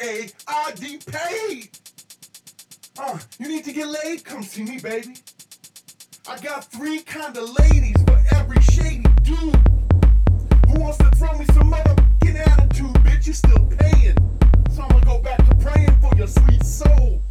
A R D paid. Uh, you need to get laid? Come see me, baby. I got three kind of ladies for every shady dude who wants to throw me some motherfucking attitude, bitch. You still paying, so I'ma go back to praying for your sweet soul.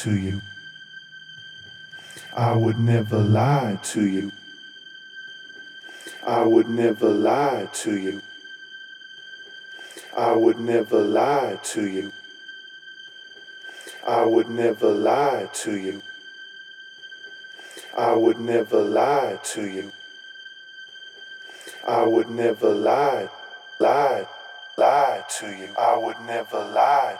To you. I would never lie to you. I would never lie to you. I would never lie to you. I would never lie to you. I would never lie to you. I would never lie, lie, lie to you. I would never lie.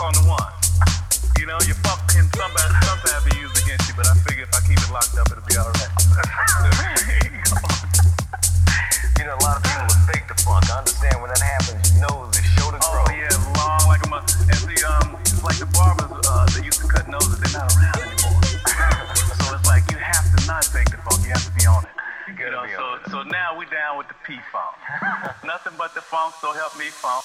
on the one. You know, you fuck sometimes be used against you, but I figure if I keep it locked up, it'll be alright. you know, a lot of people the. I understand when that happens, shoulder. Oh, yeah, long like um, like the barbers, uh, used to cut noses, they're not around anymore. so it's like you have to not the you have to be on it. You know, so, so now we down with the P-Funk. Nothing but the funk, so help me funk.